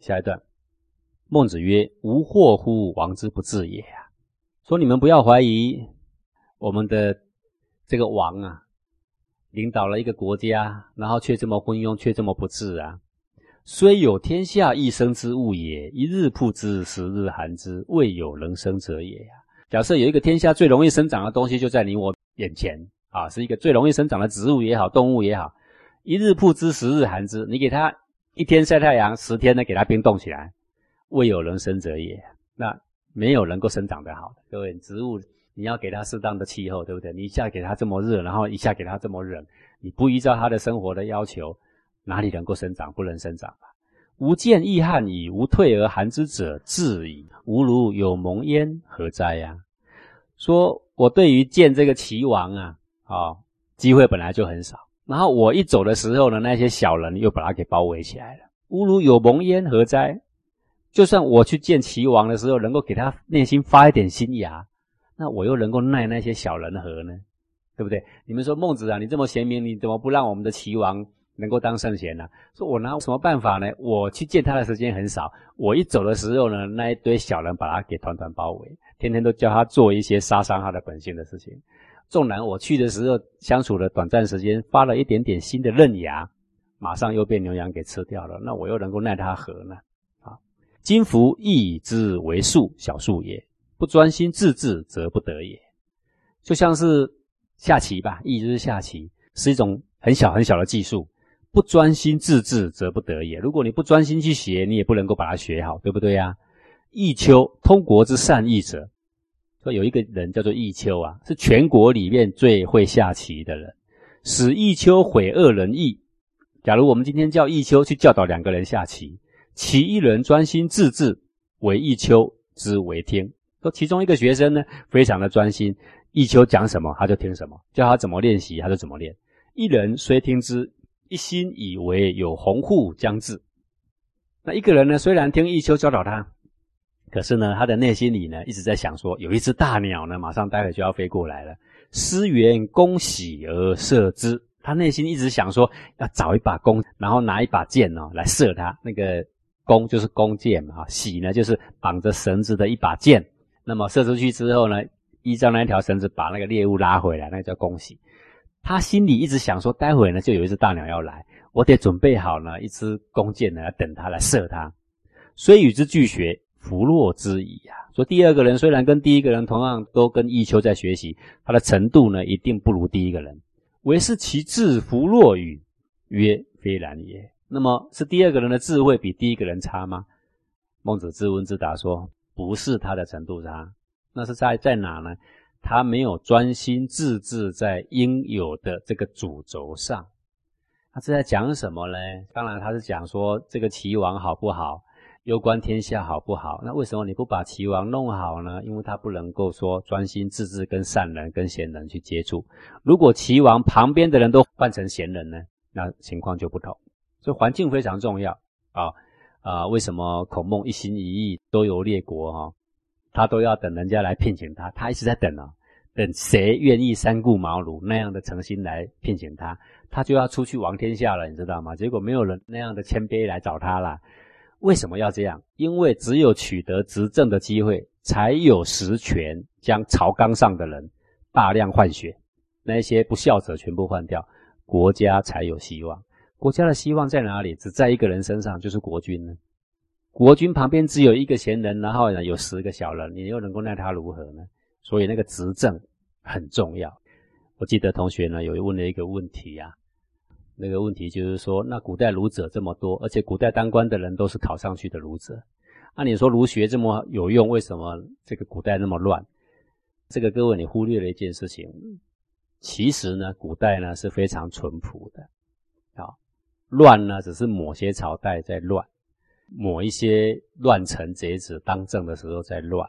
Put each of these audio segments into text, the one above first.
下一段，孟子曰：“无惑乎王之不治也啊！”说你们不要怀疑我们的这个王啊，领导了一个国家，然后却这么昏庸，却这么不治啊！虽有天下一生之物也，一日曝之，十日寒之，未有能生者也呀！假设有一个天下最容易生长的东西就在你我眼前啊，是一个最容易生长的植物也好，动物也好，一日曝之，十日寒之，你给它。一天晒太阳，十天呢给它冰冻起来，未有人生者也。那没有能够生长得好的。各位，植物你要给它适当的气候，对不对？你一下给它这么热，然后一下给它这么冷，你不依照它的生活的要求，哪里能够生长？不能生长吧？吾见易汉矣，无退而寒之者至矣。吾如有蒙焉，何哉呀？说我对于见这个齐王啊，啊，机会本来就很少。然后我一走的时候呢，那些小人又把他给包围起来了。吾如有蒙焉，何哉？就算我去见齐王的时候，能够给他内心发一点新芽，那我又能够奈那些小人何呢？对不对？你们说孟子啊，你这么贤明，你怎么不让我们的齐王能够当圣贤呢？说我拿什么办法呢？我去见他的时间很少，我一走的时候呢，那一堆小人把他给团团包围，天天都叫他做一些杀伤他的本性的事情。纵然我去的时候相处了短暂时间，发了一点点新的嫩芽，马上又被牛羊给吃掉了，那我又能够奈他何呢？啊，今夫义之为术，小术也；不专心致志，则不得也。就像是下棋吧，义就是下棋，是一种很小很小的技术。不专心致志，则不得也。如果你不专心去学，你也不能够把它学好，对不对呀？弈秋，通国之善弈者。说有一个人叫做弈秋啊，是全国里面最会下棋的人，使弈秋毁二人意。假如我们今天叫弈秋去教导两个人下棋，其一人专心致志，为弈秋之为听。说其中一个学生呢，非常的专心，弈秋讲什么他就听什么，叫他怎么练习他就怎么练。一人虽听之，一心以为有鸿鹄将至。那一个人呢，虽然听弈秋教导他。可是呢，他的内心里呢一直在想说，有一只大鸟呢，马上待会就要飞过来了。思源弓喜而射之，他内心一直想说，要找一把弓，然后拿一把箭哦来射它。那个弓就是弓箭嘛，喜呢就是绑着绳子的一把箭。那么射出去之后呢，依照那条绳子把那个猎物拉回来，那叫恭喜。他心里一直想说，待会呢就有一只大鸟要来，我得准备好呢一支弓箭呢，等它来射它。虽与之俱学。弗洛之矣呀！说第二个人虽然跟第一个人同样都跟弈秋在学习，他的程度呢一定不如第一个人。唯是其智弗洛与？曰非然也。那么是第二个人的智慧比第一个人差吗？孟子自问自答说：不是他的程度差，那是在在哪呢？他没有专心致志在应有的这个主轴上。他是在讲什么呢？当然他是讲说这个齐王好不好？攸关天下好不好？那为什么你不把齐王弄好呢？因为他不能够说专心致志跟善人、跟贤人去接触。如果齐王旁边的人都换成贤人呢，那情况就不同。所以环境非常重要啊啊！为什么孔孟一心一意都有列国哈？他都要等人家来聘请他，他一直在等啊，等谁愿意三顾茅庐那样的诚心来聘请他，他就要出去王天下了，你知道吗？结果没有人那样的谦卑来找他了。为什么要这样？因为只有取得执政的机会，才有实权将朝纲上的人大量换血，那些不孝者全部换掉，国家才有希望。国家的希望在哪里？只在一个人身上，就是国君呢。国君旁边只有一个贤人，然后呢有十个小人，你又能够奈他如何呢？所以那个执政很重要。我记得同学呢有问了一个问题呀。那个问题就是说，那古代儒者这么多，而且古代当官的人都是考上去的儒者，按你说儒学这么有用，为什么这个古代那么乱？这个各位你忽略了一件事情，其实呢，古代呢是非常淳朴的，啊，乱呢只是某些朝代在乱，某一些乱臣贼子当政的时候在乱，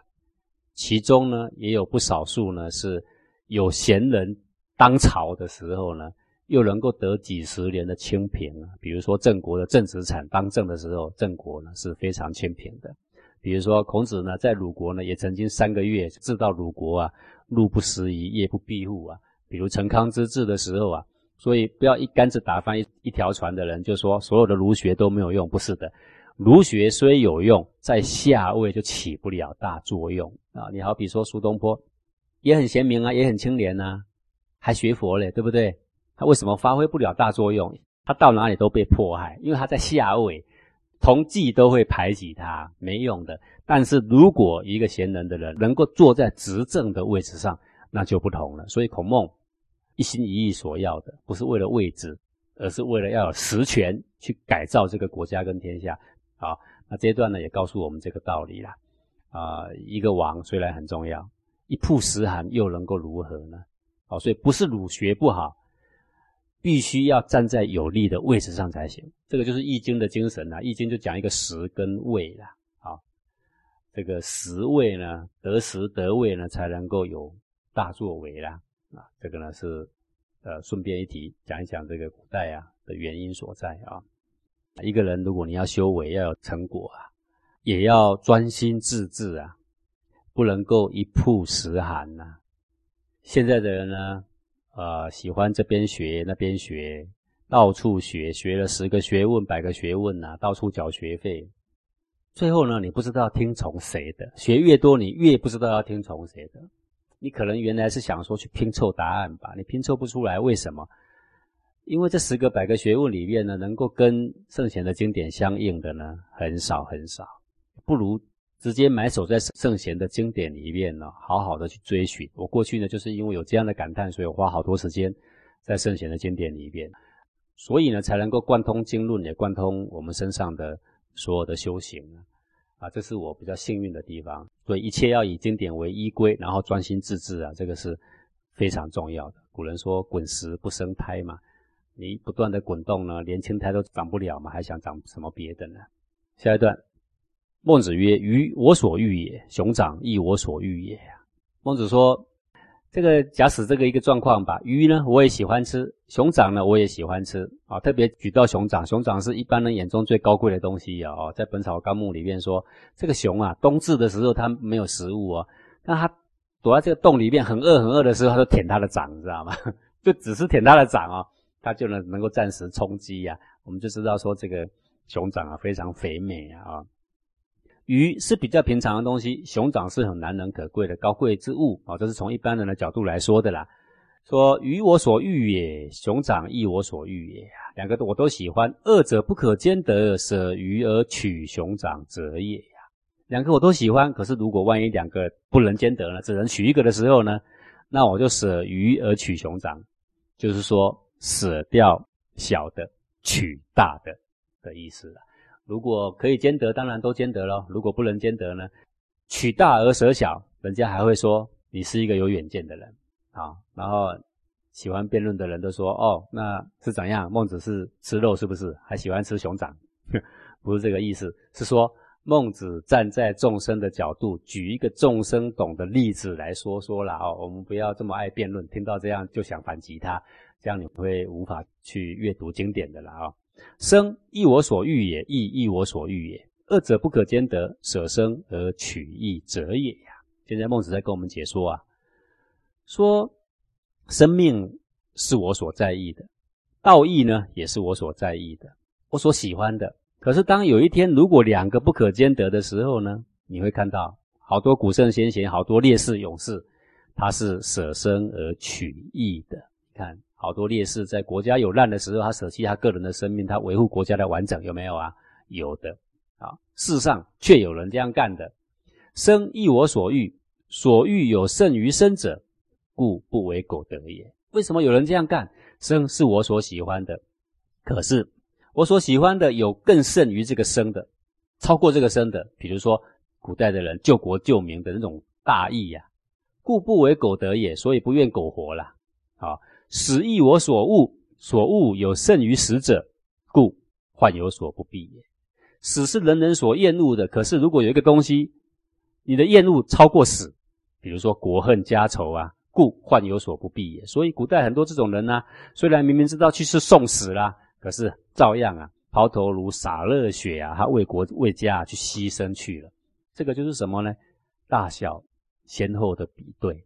其中呢也有不少数呢是有贤人当朝的时候呢。又能够得几十年的清贫啊，比如说郑国的郑子产当政的时候，郑国呢是非常清贫的。比如说孔子呢，在鲁国呢也曾经三个月治到鲁国啊，路不拾遗，夜不闭户啊。比如陈康之治的时候啊，所以不要一竿子打翻一一条船的人就说所有的儒学都没有用，不是的。儒学虽有用，在下位就起不了大作用啊。你好比说苏东坡，也很贤明啊，也很清廉呐，还学佛嘞，对不对？他为什么发挥不了大作用？他到哪里都被迫害，因为他在下位，同济都会排挤他，没用的。但是如果一个贤能的人能够坐在执政的位置上，那就不同了。所以孔孟一心一意所要的，不是为了位置，而是为了要有实权去改造这个国家跟天下。好，那这一段呢也告诉我们这个道理啦。啊，一个王虽然很重要，一曝十寒又能够如何呢？好，所以不是儒学不好。必须要站在有利的位置上才行，这个就是《易经》的精神呐。易经》就讲一个时跟位啦，好，这个时位呢，得时得位呢，才能够有大作为啦。啊，这个呢是呃顺便一提，讲一讲这个古代啊的原因所在啊。一个人如果你要修为要有成果啊，也要专心致志啊，不能够一曝十寒呐。现在的人呢？呃，喜欢这边学那边学，到处学，学了十个学问、百个学问呐，到处缴学费。最后呢，你不知道听从谁的，学越多，你越不知道要听从谁的。你可能原来是想说去拼凑答案吧，你拼凑不出来，为什么？因为这十个百个学问里面呢，能够跟圣贤的经典相应的呢，很少很少，不如。直接埋首在圣贤的经典里面呢，好好的去追寻。我过去呢，就是因为有这样的感叹，所以我花好多时间在圣贤的经典里面，所以呢，才能够贯通经论，也贯通我们身上的所有的修行啊，这是我比较幸运的地方。所以一切要以经典为依归，然后专心致志啊，这个是非常重要的。古人说“滚石不生胎”嘛，你不断的滚动呢，连青苔都长不了嘛，还想长什么别的呢？下一段。孟子曰：“鱼我所欲也，熊掌亦我所欲也。”孟子说：“这个假使这个一个状况吧，鱼呢我也喜欢吃，熊掌呢我也喜欢吃啊。特别举到熊掌，熊掌是一般人眼中最高贵的东西啊。在《本草纲目》里面说，这个熊啊，冬至的时候它没有食物哦，那它躲在这个洞里面很饿很饿的时候，它就舔它的掌，知道吗？就只是舔它的掌哦，它就能能够暂时充饥呀。我们就知道说这个熊掌啊非常肥美啊。”鱼是比较平常的东西，熊掌是很难能可贵的高贵之物啊！这是从一般人的角度来说的啦。说鱼我所欲也，熊掌亦我所欲也两个我都喜欢，二者不可兼得，舍鱼而取熊掌者也呀。两个我都喜欢，可是如果万一两个不能兼得呢？只能取一个的时候呢？那我就舍鱼而取熊掌，就是说舍掉小的，取大的的意思了。如果可以兼得，当然都兼得了。如果不能兼得呢？取大而舍小，人家还会说你是一个有远见的人啊。然后喜欢辩论的人都说：“哦，那是怎样？孟子是吃肉是不是？还喜欢吃熊掌？不是这个意思，是说孟子站在众生的角度，举一个众生懂的例子来说说了哦。我们不要这么爱辩论，听到这样就想反击他，这样你会无法去阅读经典的了啊。生亦我所欲也，义亦我所欲也。二者不可兼得，舍生而取义者也呀。现在孟子在跟我们解说啊，说生命是我所在意的，道义呢也是我所在意的，我所喜欢的。可是当有一天如果两个不可兼得的时候呢，你会看到好多古圣先贤，好多烈士勇士，他是舍生而取义的。看。好多烈士在国家有难的时候，他舍弃他个人的生命，他维护国家的完整，有没有啊？有的啊。世上却有人这样干的。生亦我所欲，所欲有甚于生者，故不为苟得也。为什么有人这样干？生是我所喜欢的，可是我所喜欢的有更胜于这个生的，超过这个生的。比如说古代的人救国救民的那种大义呀，故不为苟得也。所以不愿苟活了啊。死亦我所恶，所恶有胜于死者，故患有所不避也。死是人人所厌恶的，可是如果有一个东西，你的厌恶超过死，比如说国恨家仇啊，故患有所不避也。所以古代很多这种人呢，虽然明明知道去是送死啦，可是照样啊抛头颅洒热血啊，他为国为家去牺牲去了。这个就是什么呢？大小先后的比对，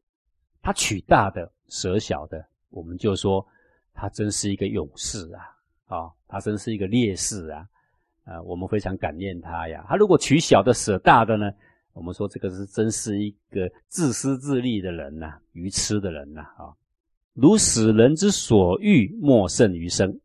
他取大的舍小的。我们就说，他真是一个勇士啊！啊，他真是一个烈士啊！啊，我们非常感念他呀。他如果取小的舍大的呢，我们说这个是真是一个自私自利的人呐，愚痴的人呐啊。如使人之所欲莫胜于生，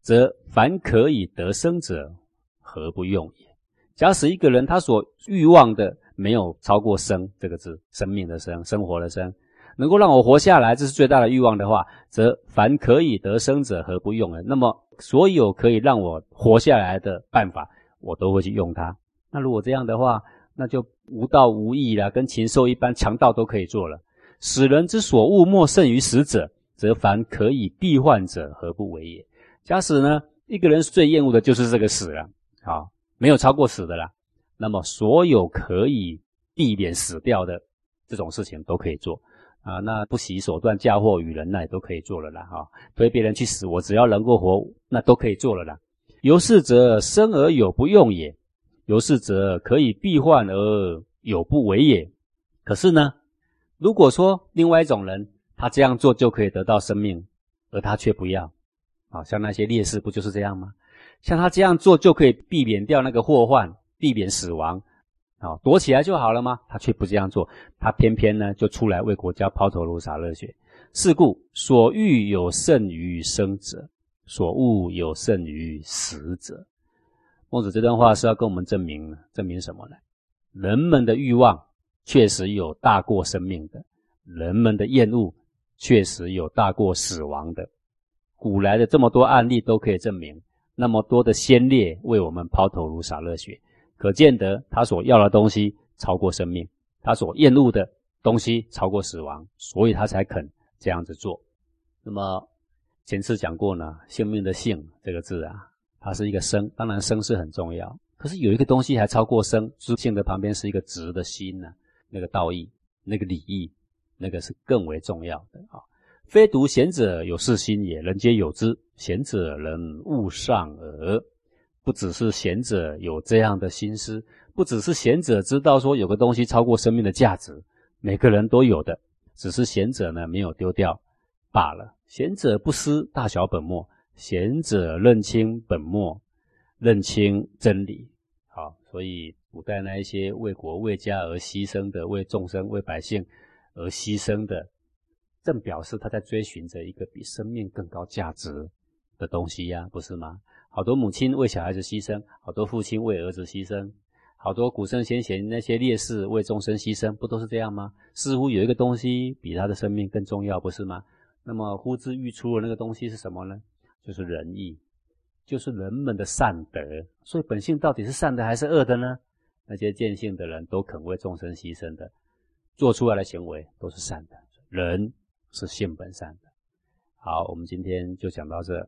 则凡可以得生者，何不用也？假使一个人他所欲望的没有超过生这个字，生命的生，生活的生。能够让我活下来，这是最大的欲望的话，则凡可以得生者，何不用呢？那么，所有可以让我活下来的办法，我都会去用它。那如果这样的话，那就无道无义了，跟禽兽一般，强盗都可以做了。使人之所恶莫甚于死者，则凡可以避患者，何不为也？假使呢，一个人最厌恶的就是这个死了，好，没有超过死的了。那么，所有可以避免死掉的这种事情，都可以做。啊，那不惜手段嫁祸于人，那也都可以做了啦。哈，推别人去死，我只要能够活，那都可以做了啦。由是则生而有不用也，由是则可以避患而有不为也。可是呢，如果说另外一种人，他这样做就可以得到生命，而他却不要，啊，像那些烈士不就是这样吗？像他这样做就可以避免掉那个祸患，避免死亡。啊，躲起来就好了吗？他却不这样做，他偏偏呢就出来为国家抛头颅洒热血。是故所欲有胜于生者，所恶有胜于死者。孟子这段话是要跟我们证明，证明什么呢？人们的欲望确实有大过生命的，人们的厌恶确实有大过死亡的。古来的这么多案例都可以证明，那么多的先烈为我们抛头颅洒热血。可见得他所要的东西超过生命，他所厌恶的东西超过死亡，所以他才肯这样子做。那么前次讲过呢，性命的性这个字啊，它是一个生，当然生是很重要。可是有一个东西还超过生，知性的旁边是一个直的心呢，那个道义、那个礼义，那个是更为重要的啊。非独贤者有是心也，人皆有之。贤者人勿上耳。不只是贤者有这样的心思，不只是贤者知道说有个东西超过生命的价值，每个人都有的，只是贤者呢没有丢掉罢了。贤者不失大小本末，贤者认清本末，认清真理。好，所以古代那一些为国为家而牺牲的，为众生为百姓而牺牲的，正表示他在追寻着一个比生命更高价值的东西呀，不是吗？好多母亲为小孩子牺牲，好多父亲为儿子牺牲，好多古圣先贤那些烈士为众生牺牲，不都是这样吗？似乎有一个东西比他的生命更重要，不是吗？那么呼之欲出的那个东西是什么呢？就是仁义，就是人们的善德。所以本性到底是善的还是恶的呢？那些见性的人都肯为众生牺牲的，做出来的行为都是善的。人是性本善的。好，我们今天就讲到这。